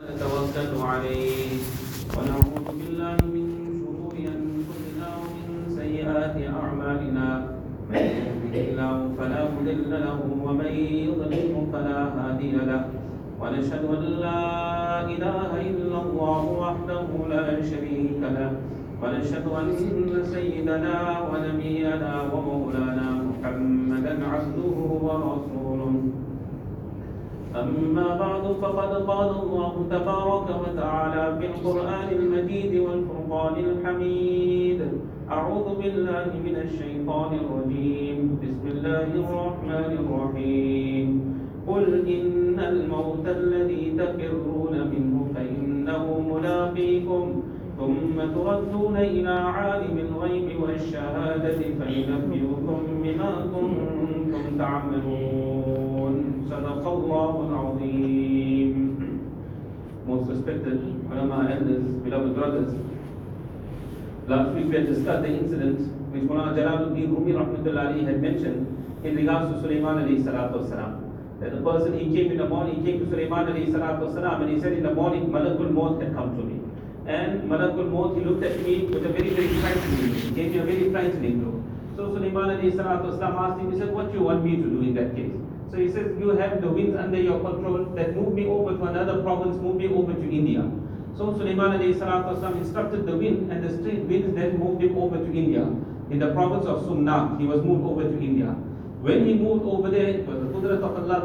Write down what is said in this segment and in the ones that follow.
نتوكل عليه ونعوذ بالله من شرور أنفسنا ومن سيئات أعمالنا. من يهده الله فلا مضل له ومن يضلل فلا هادي له. ونشهد أن لا إله إلا الله وحده لا شريك له. ونشهد أن سيدنا ونبينا ومولانا محمدا عبده ورسوله. أما بعد فقد قال الله تبارك وتعالى في القرآن المجيد والفرقان الحميد. أعوذ بالله من الشيطان الرجيم. بسم الله الرحمن الرحيم. قل إن الموت الذي تفرون منه فإنه ملاقيكم. ثم تردون إلى عالم الغيب والشهادة فينبئكم بما كنتم تعملون صدق الله العظيم Most respected ulama elders, beloved brothers, last week we had discussed the incident which Mulana Jalaluddin Rumi Rahmatullah Ali had mentioned in regards to Sulaiman alayhi salatu wasalam. That the person he came in the morning, he came to Sulaiman alayhi salatu wasalam and he said in the morning Malakul Maut had come to. And Malakul Maut, he looked at me with a very, very frightening look. He gave me a very frightening look. So Sulaiman asked him, he said, what do you want me to do in that case? So he says, you have the winds under your control that move me over to another province, move me over to India. So Sulaiman instructed the wind and the straight winds then moved him over to India. In the province of Sumnak, he was moved over to India. When he moved over there, was the Qudrat of Allah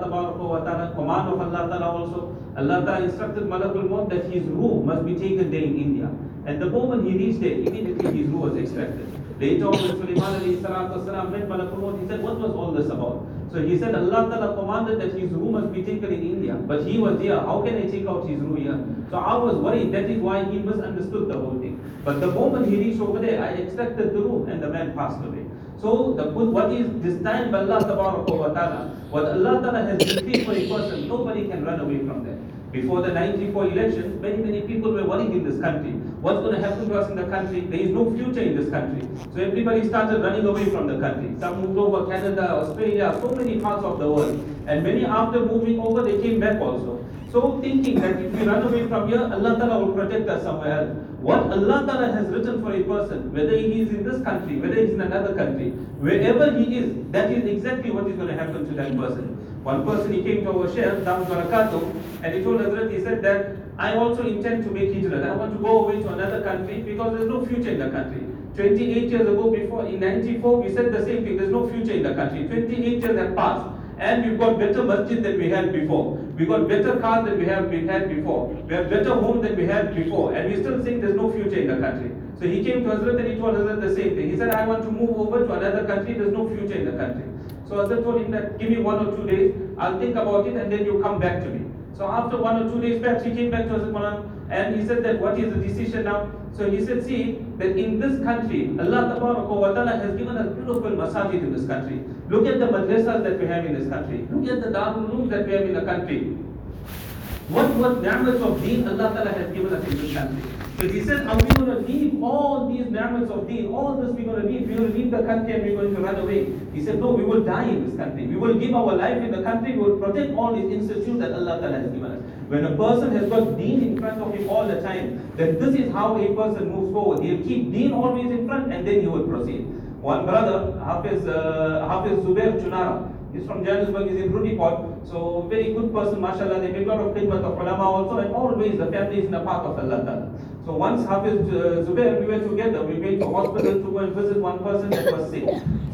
ta'ala, command of Allah ta'ala also. Allah ta'ala instructed Malakul Maut that his ruh must be taken there in India. And the moment he reached there, immediately his ruh was extracted. Later on, when Sulaiman met Malakul Maut, he said, what was all this about? So he said, Allah Ta'ala commanded that his ruh must be taken in India. But he was here. How can I take out his ruh here? So I was worried. That is why he misunderstood the whole thing. But the moment he reached over there, I extracted the ruh and the man passed away. So the what is designed by Allah Ta'ala, what Allah Ta'ala has decreed for a person, nobody can run away from that. Before the 94 election, many, many people were worrying in this country. What's going to happen to us in the country? There is no future in this country. So everybody started running away from the country. Some moved over Canada, Australia, so many parts of the world. And many after moving over, they came back also. So thinking that if we run away from here, Allah Ta'ala will protect us somewhere else. What Allah Ta'ala has written for a person, whether he is in this country, whether he is in another country, wherever he is, that is exactly what is going to happen to that person. One person, he came to our Shaykh, Dam and he told Hazrat, he said that I also intend to make hijrah. I want to go away to another country because there's no future in the country. 28 years ago, before in 94, we said the same thing. There's no future in the country. 28 years have passed, and we've got better masjid than we had before. We've got better cars than we have we had before. We have better home than we had before, and we're still saying there's no future in the country. So he came to Hazrat and he told Hazrat the same thing. He said, I want to move over to another country. There's no future in the country. So Hazrat told him that give me one or two days. I'll think about it, and then you come back to me. So after one or two days perhaps he came back to Maulana and he said that what is the decision now? So he said, see, that in this country, Allah wa ta'ala has given us beautiful masajid in this country. Look at the madrasas that we have in this country. Look at the darul that we have in the country. What what ni'mats of deen Allah Ta'ala has given us in this country. So he said, are we going to leave all these ni'mats of deen, all this we're going to leave, we're going to leave the country and we're going to run away. He said, no, we will die in this country. We will give our life in the country, we will protect all these institutions that Allah Ta'ala has given us. When a person has got deen in front of him all the time, then this is how a person moves forward. He'll keep deen always in front and then he will proceed. One brother, Hafiz, uh, Hafiz Zubair Chunara, He's from Johannesburg, he's in Roodepoort. So very good person, mashallah. They make a lot of khidmat of ulama also, and always the family is in the path of Allah. So once Hafiz uh, Zubair, we were together, we went to hospital to go and visit one person that was sick.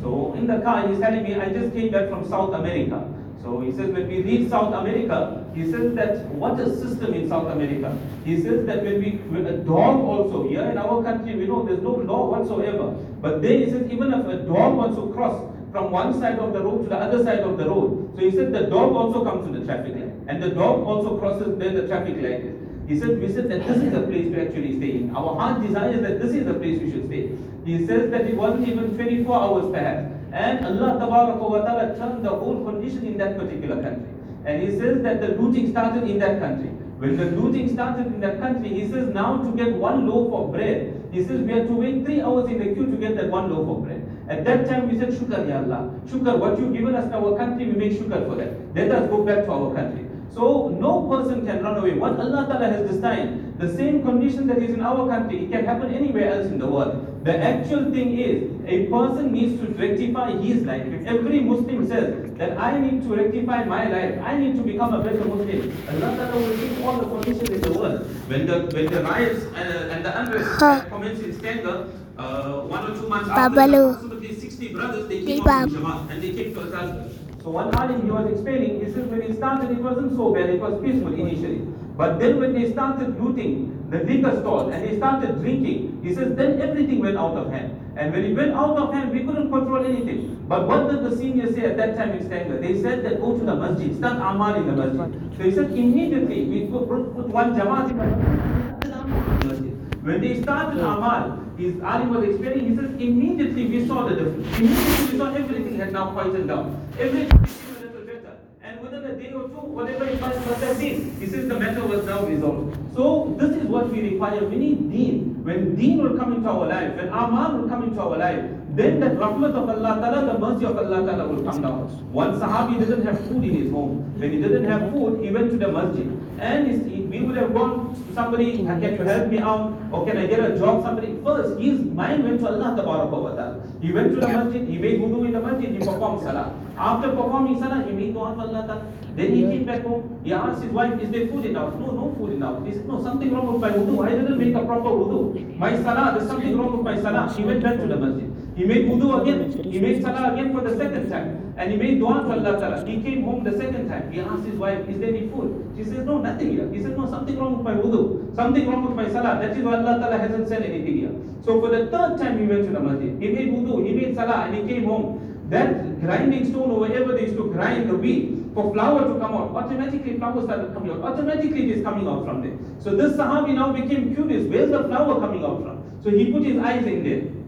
So in the car, he's telling me, I just came back from South America. So he says when we reach South America, he says that what a system in South America. He says that when we, when a dog also, here in our country, we know there's no law whatsoever. But then he says even if a dog wants to cross, from one side of the road to the other side of the road. So he said the dog also comes to the traffic light. And the dog also crosses where the traffic light is. He said, we said that this is the place to actually stay in. Our heart desires that this is the place we should stay. He says that it wasn't even 24 hours perhaps. And Allah Ta'ala turned the whole condition in that particular country. And he says that the looting started in that country. When the looting started in that country, he says now to get one loaf of bread, he says we have to wait three hours in the queue to get that one loaf of bread. At that time we said, Shukr, Ya Allah. Shukr, what you've given us in our country, we make shukr for that. Let us go back to our country. So no person can run away. What Allah Ta'ala has designed, the same condition that is in our country, it can happen anywhere else in the world. The actual thing is, a person needs to rectify his life. If every Muslim says that I need to rectify my life, I need to become a better Muslim, Allah Ta'ala will give all the conditions in the world. When the when the riots and, and the unrest Huh. commenced in Scandal, uh, one or two months Babalu. after, 60 brothers, they came out to Bab. Jamaat and they came to Azhar. So one alim he was explaining, he says when he started it wasn't so bad, it was peaceful initially. But then when they started looting the liquor stores and they started drinking, he says then everything went out of hand. And when it went out of hand, we couldn't control anything. But what did the seniors say at that time in Stanger? They said that go to the masjid, start amal in the masjid. So he said immediately we put, put one jamaat in the masjid. When they started Amal, his Ali was explaining, he says, immediately we saw the difference. Immediately we saw everything had now quieted down. Everything became a little better. And within a day or two, whatever it must must have been, he says the matter was now resolved. So this is what we require. We need deen. When deen will come into our life, when aman will come into our life, then that rahmat of Allah Ta'ala, the mercy of Allah Ta'ala will come down. One Sahabi didn't have food in his home. When he didn't have food, he went to the masjid. And he- we would have gone to somebody, can you help me out? Or can I get a job? Somebody. First, his mind went to Allah Ta'ala. He went to the masjid, he made wudu in the masjid, he performed salah. After performing salah, he made dua for Allah Ta'ala. Then he came back home, he asked his wife, is there food in the house? No, no food in the house. He said, no, something wrong with my wudu. I didn't make a proper wudu. My salah, there's something wrong with my salah. He went back to the masjid. He made wudu again. He made salah again for the second time. And he made dua to Allah Ta'ala. He came home the second time. He asked his wife, is there any food? She says, no, nothing here. He said, no, something wrong with my wudu. Something wrong with my salah. That is why Allah Ta'ala hasn't said anything here. So for the third time he went to the masjid. He made wudu, he made salah, and he came home. That grinding stone or wherever they used to grind the wheat for flour to come out, automatically flour started coming out. Automatically it is coming out from there. So this Sahabi now became curious. Where's the flour coming out from? So he put his eyes in there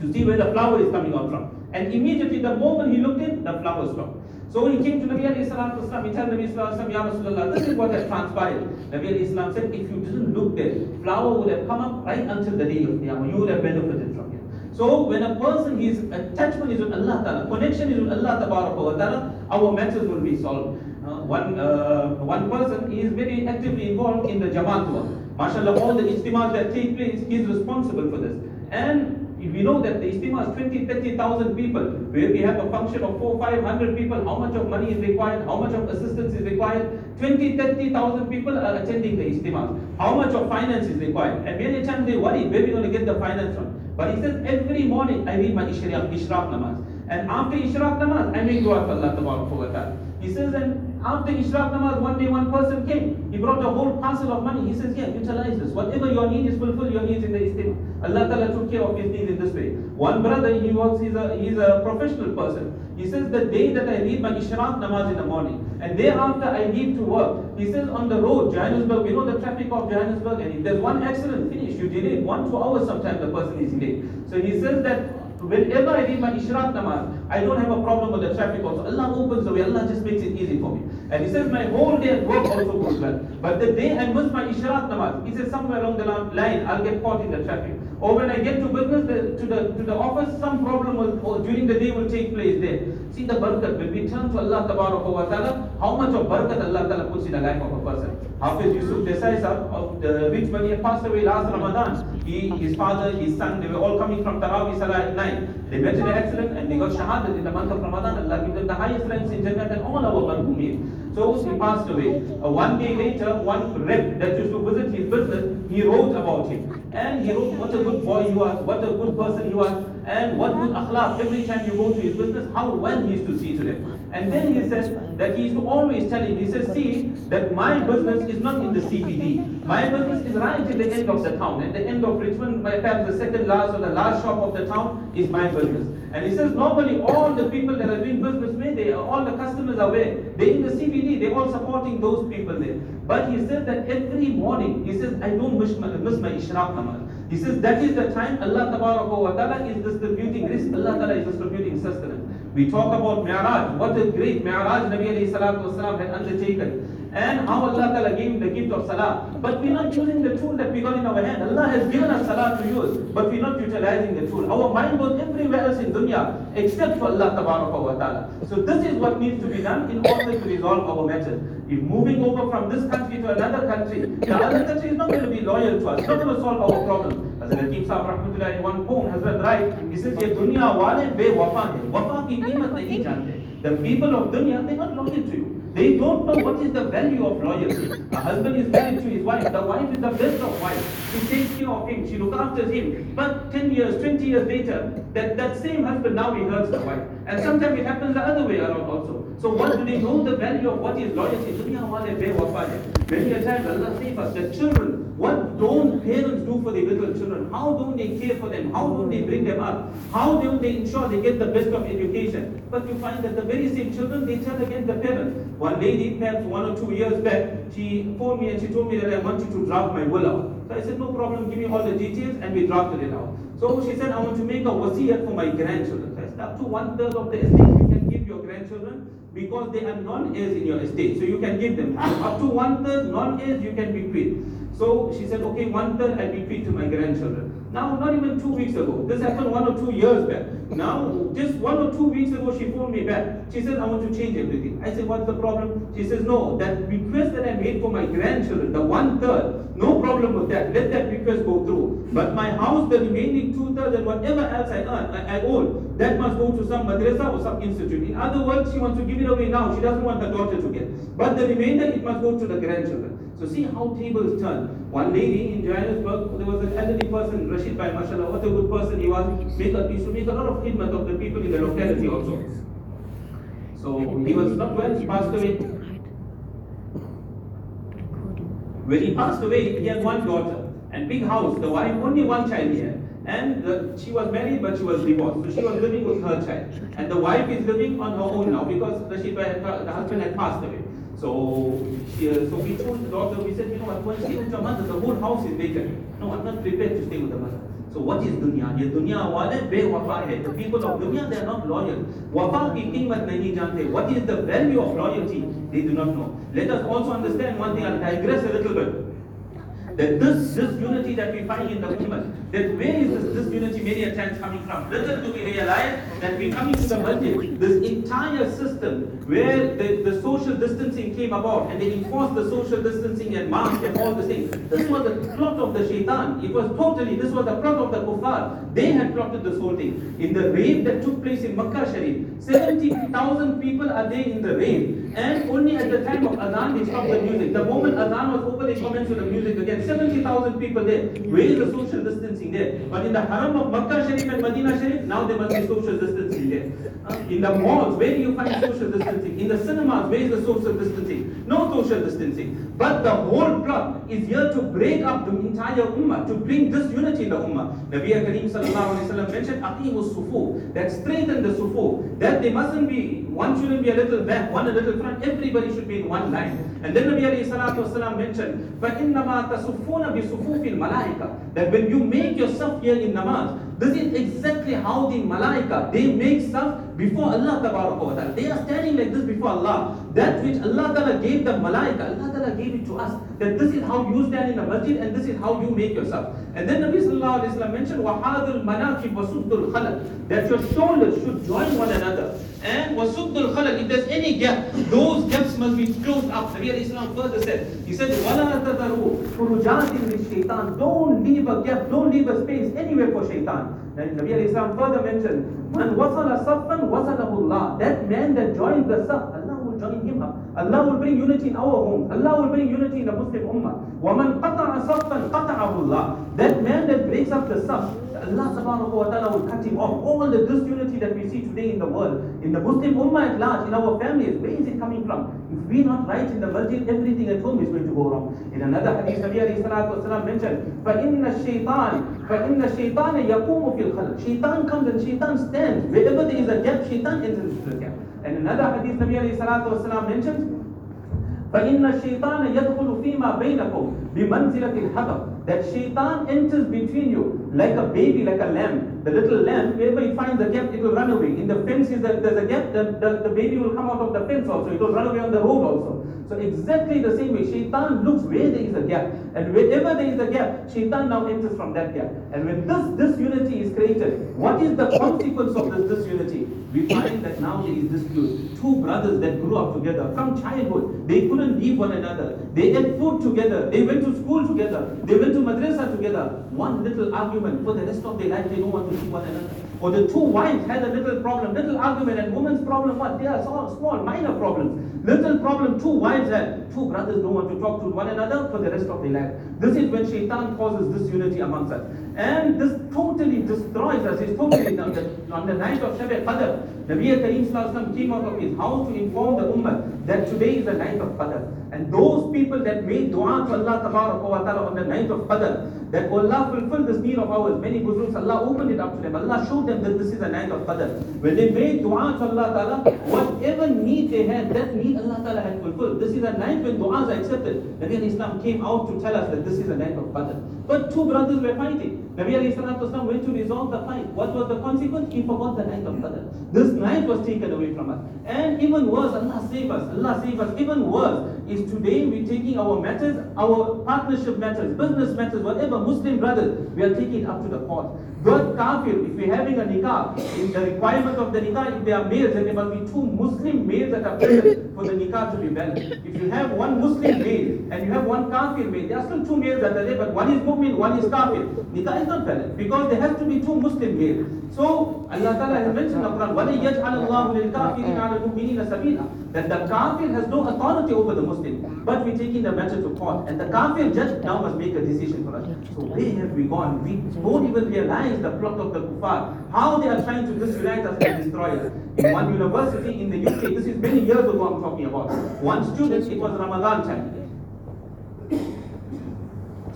to see where the flower is coming out from. And immediately, the moment he looked in, the flower stopped. So when he came to Nabi alayhi salatu wasalam, he told Nabi sallallahu Ya Rasulullah, this is what has transpired. Nabi alayhi said, if you didn't look there, flower would have come up right until the day of Qiyamah. You would have benefited from it. So when a person, his attachment is with Allah Ta'ala, connection is with Allah Ta'ala, our matters will be solved. Uh, one, uh, one person is very actively involved in the Jamaat work. MashaAllah, all the ijtimas that take place, he is responsible for this. And we know that the Ijtima is 20, 30,000 people, where we have a function of 4, 500 people, how much of money is required, how much of assistance is required. 20, 30,000 people are attending the Ijtimas. How much of finance is required? And many times they worry, where are we going to get the finance from? But he says, every morning I read my Ishraq, Ishraq namaz. And after Ishraq namaz, I make dua to Allah wa. He says, and after Ishraq namaz, one day one person came. He brought a whole parcel of money. He says, yeah, utilize this. Whatever your need is, fulfill your needs in the Ijtima. Allah Ta'ala took care of his needs in this way. One brother, he works, he's a, he's a professional person. He says, the day that I read my Ishraq namaz in the morning, and thereafter I leave to work, he says, on the road, Johannesburg, we know the traffic of Johannesburg, and if there's one accident, finish, you delay one, two hours sometimes the person is late. So he says that whenever I read my Ishraq namaz, I don't have a problem with the traffic also. Allah opens the way, Allah just makes it easy for me. And he says my whole day at work also goes well. But the day I miss my Ishraq namaz, he says somewhere along the line, I'll get caught in the traffic. Or when I get to business, the, to the to the office, some problem will, during the day will take place there. See the barakat, when we turn to Allah ta'ala, how much of barakat Allah ta'ala puts in the life of a person. Hafiz Yusuf Desai sir, of the rich man, passed away last Ramadan. He, his father, his son, they were all coming from Tarawih Salah at night. They met in an accident and they got shahadat in the month of Ramadan. Allah gave them the highest ranks in Jannah and all our marhumeen. So he passed away. Uh, one day later, one rep that used to visit his business, he wrote about him. And he wrote what a good boy you are, what a good person you are, and what good akhlaq. Every time you go to his business, how well he used to see to them. And then he says that he to always telling, he says, see, that my business is not in the CBD. My business is right in the end of the town. At the end of Richmond, perhaps the second last or the last shop of the town is my business. And he says, normally all the people that are doing business where they all the customers are where? They're in the CBD, they're all supporting those people there. But he says that every morning, he says, I don't miss my, miss my Ishraq. He says that is the time Allah wa ta'ala is distributing rizq, Allah ta'ala is distributing sustenance. We talk about Mi'raj, what a great Mi'raj Nabi alayhi salatu wasalam had undertaken. and how Allah Ta'ala gave him the gift of salah. But we're not using the tool that we got in our hand. Allah has given us salah to use, but we're not utilizing the tool. Our mind goes everywhere else in dunya except for Allah Ta'ala. So this is what needs to be done in order to resolve our matters. If moving over from this country to another country, the other country is not going to be loyal to us, not going to solve our problem. As Latif Sahib Rahmatullah in one poem, Hazrat right, he says, ये दुनिया वाले बेवफा हैं, वफा की कीमत नहीं जानते. The people of dunya, they're not loyal to you. They don't know what is the value of loyalty. A husband is married to his wife. The wife is the best of wives. She takes care of him. She looks after him. But 10 years, 20 years later, that, that same husband now he hurts the wife. And sometimes it happens the other way around also. So what do they know the value of what is loyalty? Dunya wale bewafa hai. Many a time Allah save us, the children, what don't parents do for their little children? How don't they care for them? How don't they bring them up? How don't they ensure they get the best of education? But you find that the very same children, they turn against the parents. One lady, perhaps one or two years back, she phoned me and she told me that I want you to draft my will out. So I said, no problem, give me all the details, and we drafted it out. So she said, I want to make a wasiyat for my grandchildren. Up to one third of the estate you can give your grandchildren because they are non-heirs in your estate. So you can give them. Up to one third non-heirs you can bequeath. So she said, okay, one third I bequeath to my grandchildren. Now, not even two weeks ago. This happened one or two years back. Now, just one or two weeks ago, she phoned me back. She said, I want to change everything. I said, what's the problem? She says, no, that request that I made for my grandchildren, the one third, no problem with that. Let that request go through. But my house, the remaining two thirds, and whatever else I earn, I, I own, that must go to some madrasa or some institute. In other words, she wants to give it away now. She doesn't want her daughter to get. But the remainder, it must go to the grandchildren. So see how tables turn. One lady in Johannesburg, there was an elderly person, Rashid Bhai, mashallah, what a good person he was. Make a, he used to make a lot of khidmat of the people in the locality also. So he was not well, he passed away. When he passed away, he had one daughter and big house, the wife, only one child he had. And the, she was married, but she was divorced. So she was living with her child. And the wife is living on her own now because Rashid Bhai, the husband had passed away. So, she, uh, so we told the daughter, we said, you know, I'm going to stay with your mother. The whole house is vacant. No, I'm not prepared to stay with the mother. So what is dunya? ये दुनिया वाले बेवफा है. The people of dunya they are not loyal. वफा की कीमत नहीं जानते. What is the value of loyalty? They do not know. Let us also understand one thing. I'll digress a little bit that this, this unity that we find in the ummah, that where is this, this unity many a times coming from? Little do we realize that we coming to the masjid, this entire system where the, the social distancing came about and they enforced the social distancing and mask and all the things. This was the plot of the shaitan. It was totally, this was the plot of the kuffar. They had plotted this whole thing. In the raid that took place in Makkah Sharif, 70,000 people are there in the raid and only at the time of Adhan they stopped the music. The moment Adhan was over, they commenced with the music again. 70,000 people there. Where is the social distancing there? But in the haram of Makkah Sharif and Medina Sharif, now there must be social distancing there. Uh, in the malls, where do you find social distancing? In the cinemas, where is the social distancing? No social distancing. But the whole plot is here to break up the entire ummah, to bring disunity in the ummah. Nabi Kareem sallallahu alayhi wa sallam mentioned aqimu sufu, that straighten the sufu, that they mustn't be, one shouldn't be a little back, one a little front, everybody should be in one line. And then Nabi alayhi salatu wasalam mentioned, فَإِنَّمَا تَصُفُّونَ بِصُفُوفِ الْمَلَائِكَةِ That when you make yourself here in namaz, this is exactly how the malaika, they make stuff before Allah Ta'ala. They are standing like this before Allah. That which Allah Ta'ala gave the malaika, Allah Ta'ala gave it to us. That this is how you stand in the masjid and this is how you make yourself. And then Nabi Sallallahu Alaihi Wasallam mentioned, وَحَادُ الْمَنَاكِبْ وَسُدُّ الْخَلَقِ That your shoulders should join one another. And وَسُدُّ الْخَلَقِ If there's any gap, those gaps must be closed up. Nabi Alayhi Salam further said, he said, وَلَا تَذَرُوا فُرُجَاتٍ لِلشَّيْطَانِ Don't leave a gap, don't leave a space anywhere for shaitan. Then Nabi Alayhi Salam further mentioned, Man wasala saffan wasalahullah. That man that joins the saf, Allah will join him up. Allah will bring unity in our homes. Allah will bring unity in the Muslim ummah. وَمَنْ قَطَعَ صَفًّا قَطَعَهُ اللَّهِ That man that breaks up the saf, Allah subhanahu wa ta'ala will cut him off. All the disunity that we see today in the world, in the Muslim ummah at large, in our families, where is it coming from? If we're not right in the masjid, everything at home is going to go wrong. In another hadith, Nabi alayhi salatu wasalam mentioned, فَإِنَّ الشَّيْطَانِ فَإِنَّ الشَّيْطَانَ يَقُومُ فِي الْخَلْقِ Shaitan comes and shaitan stands. Wherever there is a gap, shaitan enters into the gap. And another hadith, Nabi alayhi salatu wasalam mentions, فإن الشيطان يدخل فِيمَا بَيْنَكُمْ بِمَنْزِلَةِ الْحَذَرِ That shaitan enters between you like a baby, like a lamb. The little lamb, wherever it finds a gap, it will run away. In the fence, is that there's a gap, the, the, the baby will come out of the fence also. It will run away on the road also. So exactly the same way, shaitan looks where there is a gap. And wherever there is a gap, shaitan now enters from that gap. And when this disunity is created, what is the consequence of this disunity? We find that now there is dispute. Two brothers that grew up together from childhood, they couldn't leave one another. They ate food together. They went to school together. They went to madrasa together. One little argument for the rest of their life, they don't want to see one another. Or the two wives had a little problem, little argument, and woman's problem what? They are small, small, minor problems. Little problem two wives had. Two brothers don't want to talk to one another for the rest of their life. This is when shaitan causes disunity amongst us. And this totally destroys us. It's totally on the, on the night of Shab Qadr. Nabi Sallallahu came out of his house to inform the Ummah that today is the night of Qadr. And those people that made dua to Allah Ta'ala on the night of Qadr, that Allah fulfill this need of ours. Many Gurus, Allah opened it up to them. Allah showed that this is a night of Qadr. When they made dua to Allah Ta'ala, whatever need they had, that need Allah Ta'ala had fulfilled. This is a night when du'as are accepted. Nabi Islam came out to tell us that this is a night of Qadr. But two brothers were fighting. Nabi Islam went to resolve the fight. What was the consequence? He forgot the night of Qadr. This night was taken away from us. And even worse, Allah save us. Allah save us. Even worse is today we're taking our matters, our partnership matters, business matters, whatever, Muslim brothers, we are taking up to the court. But kafir, if we're having a nikah, in the requirement of the nikah, if there are males, then there must be two Muslim males that are present for the nikah to be valid. If you have one Muslim male and you have one kafir male, there are still two males that are there, but one is mu'min, one is kafir. Nikah is not valid because there has to be two Muslim males. So Allah Ta'ala has mentioned in the Quran, وَلَن يَجْعَلَ اللَّهُ لِلْكَافِرِينَ عَلَى الْمُؤْمِنِينَ سَبِيلًا That the kafir has no authority over the Muslim. But we're taking the matter to court. And the kafir judge now must make a decision for us. So where have we gone? We don't even realize the plot of the kuffar. How they are trying to disunite us and destroy us. In one university in the UK, this is many years ago I'm talking about. One student, it was Ramadan time.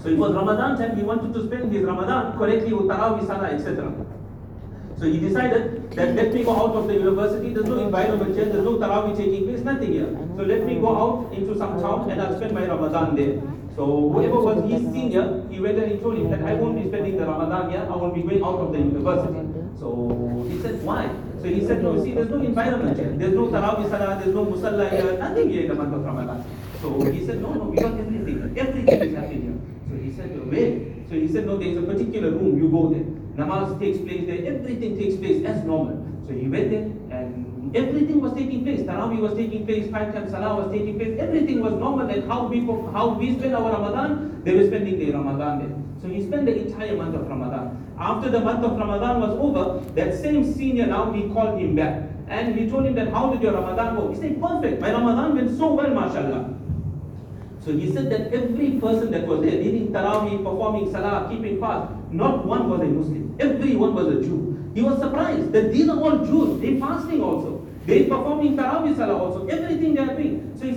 So it was Ramadan time, he wanted to spend his Ramadan correctly with Tarawih, Salah, etc. So he decided that let me go out of the university, there's no environment here, there's no Tarawih taking place, nothing here. So let me go out into some town and I'll spend my Ramadan there. So whoever was his senior, he went and he told him that I won't be spending the Ramadan here, I won't be going out of the university. So he said, why? So he said, no, see, there's no environment here. There's no Tarawih Salah, there's no Musalla here, nothing here in the month of Ramadan. So he said, no, no, we got everything. Everything is happening here. So he said, where? So he said, no, there's a particular room, you go there. Namaz takes place there, everything takes place as normal. So he went there and everything was taking place. Tarawih was taking place, five times Salah was taking place, everything was normal like how we, how we spend our Ramadan, they were spending their Ramadan there. So he spent the entire month of Ramadan. After the month of Ramadan was over, that same senior now, we called him back. And we told him that, how did your Ramadan go? He said, perfect. My Ramadan went so well, mashallah. So he said that every person that was there, leading Taraweeh, performing Salah, keeping fast, not one was a Muslim. Everyone was a Jew. He was surprised that these are all Jews. They fasting also. They are performing Taraweeh Salah also. Everything they are doing. So he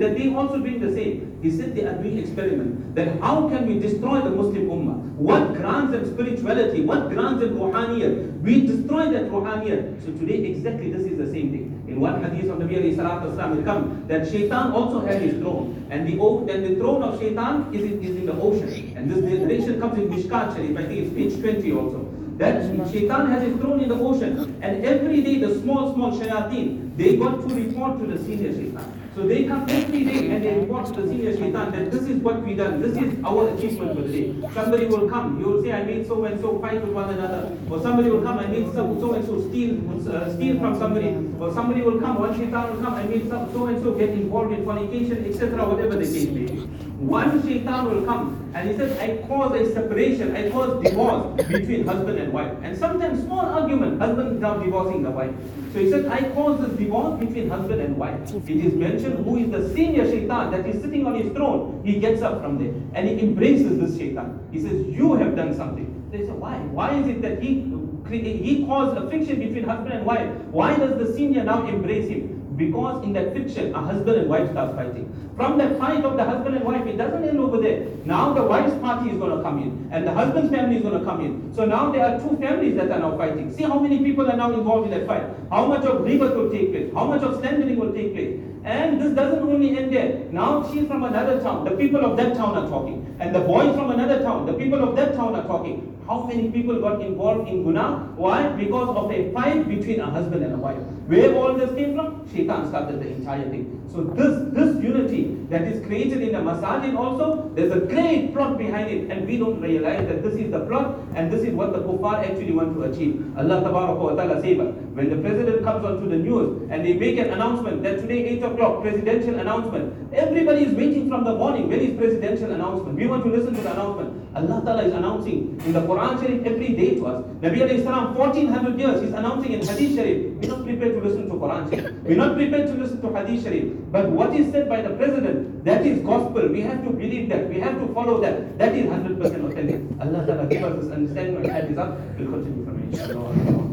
that they also doing the same? He said they are doing experiment. That how can we destroy the Muslim Ummah? What grants them spirituality? What grants them ruhaniyat? We destroy that ruhaniyat. So today exactly this is the same thing. In one hadith of Nabi alayhi salatu wasalam, it comes that shaitan also has his throne. And the, and the throne of shaitan is in, is in the ocean. And this narration comes in Mishkat Sharif, I think it's page 20 also. That shaitan has his throne in the ocean. And every day the small, small shayateen, they got to report to the senior shaitan. So they come every day and they report to the senior shaitan that this is what we done, this is our achievement for the day. Somebody will come, you will say, I made so and so fight with one another. Or somebody will come, I made so, and so steal, uh, steal from somebody. Or somebody will come, one shaitan will come, I made so, so and so get involved in fornication, etc., whatever the case may be. One shaitan will come and he says, I cause a separation, I cause divorce between husband and wife. And sometimes small argument, husband now divorcing the wife. So he said, I cause this divorce between husband and wife. It is mentioned who is the senior shaitan that is sitting on his throne. He gets up from there and he embraces this shaitan. He says, You have done something. They say, Why? Why is it that he he caused a friction between husband and wife? Why does the senior now embrace him? Because in that fiction, a husband and wife start fighting. From that fight of the husband and wife, it doesn't end over there. Now the wife's party is going to come in, and the husband's family is going to come in. So now there are two families that are now fighting. See how many people are now involved in that fight. How much of riba will take place? How much of slandering will take place? And this doesn't only end there. Now she's from another town. The people of that town are talking. And the boys from another town. The people of that town are talking. How many people got involved in guna? Why? Because of a fight between a husband and a wife. Where all this came from? Shaitan started the entire thing. So this this unity that is created in the masajid also, there's a great plot behind it, and we don't realize that this is the plot and this is what the kuffar actually want to achieve. Allah wa ta'ala save us. When the president comes onto the news and they make an announcement that today 8 o'clock presidential announcement, everybody is waiting from the morning. When is presidential announcement? We want to listen to the announcement. Allah Ta'ala is announcing in the Quran Sharif every day to us. Nabi alayhi salam 1400 years he's announcing in Hadith Sharif. We're not prepared to listen to Quran Sharif. We're not prepared to listen to Hadith Sharif. But what is said by the president, that is gospel. We have to believe that. We have to follow that. That is 100% authentic. Allah Ta'ala give us this understanding and have this up. We'll continue from inshallah.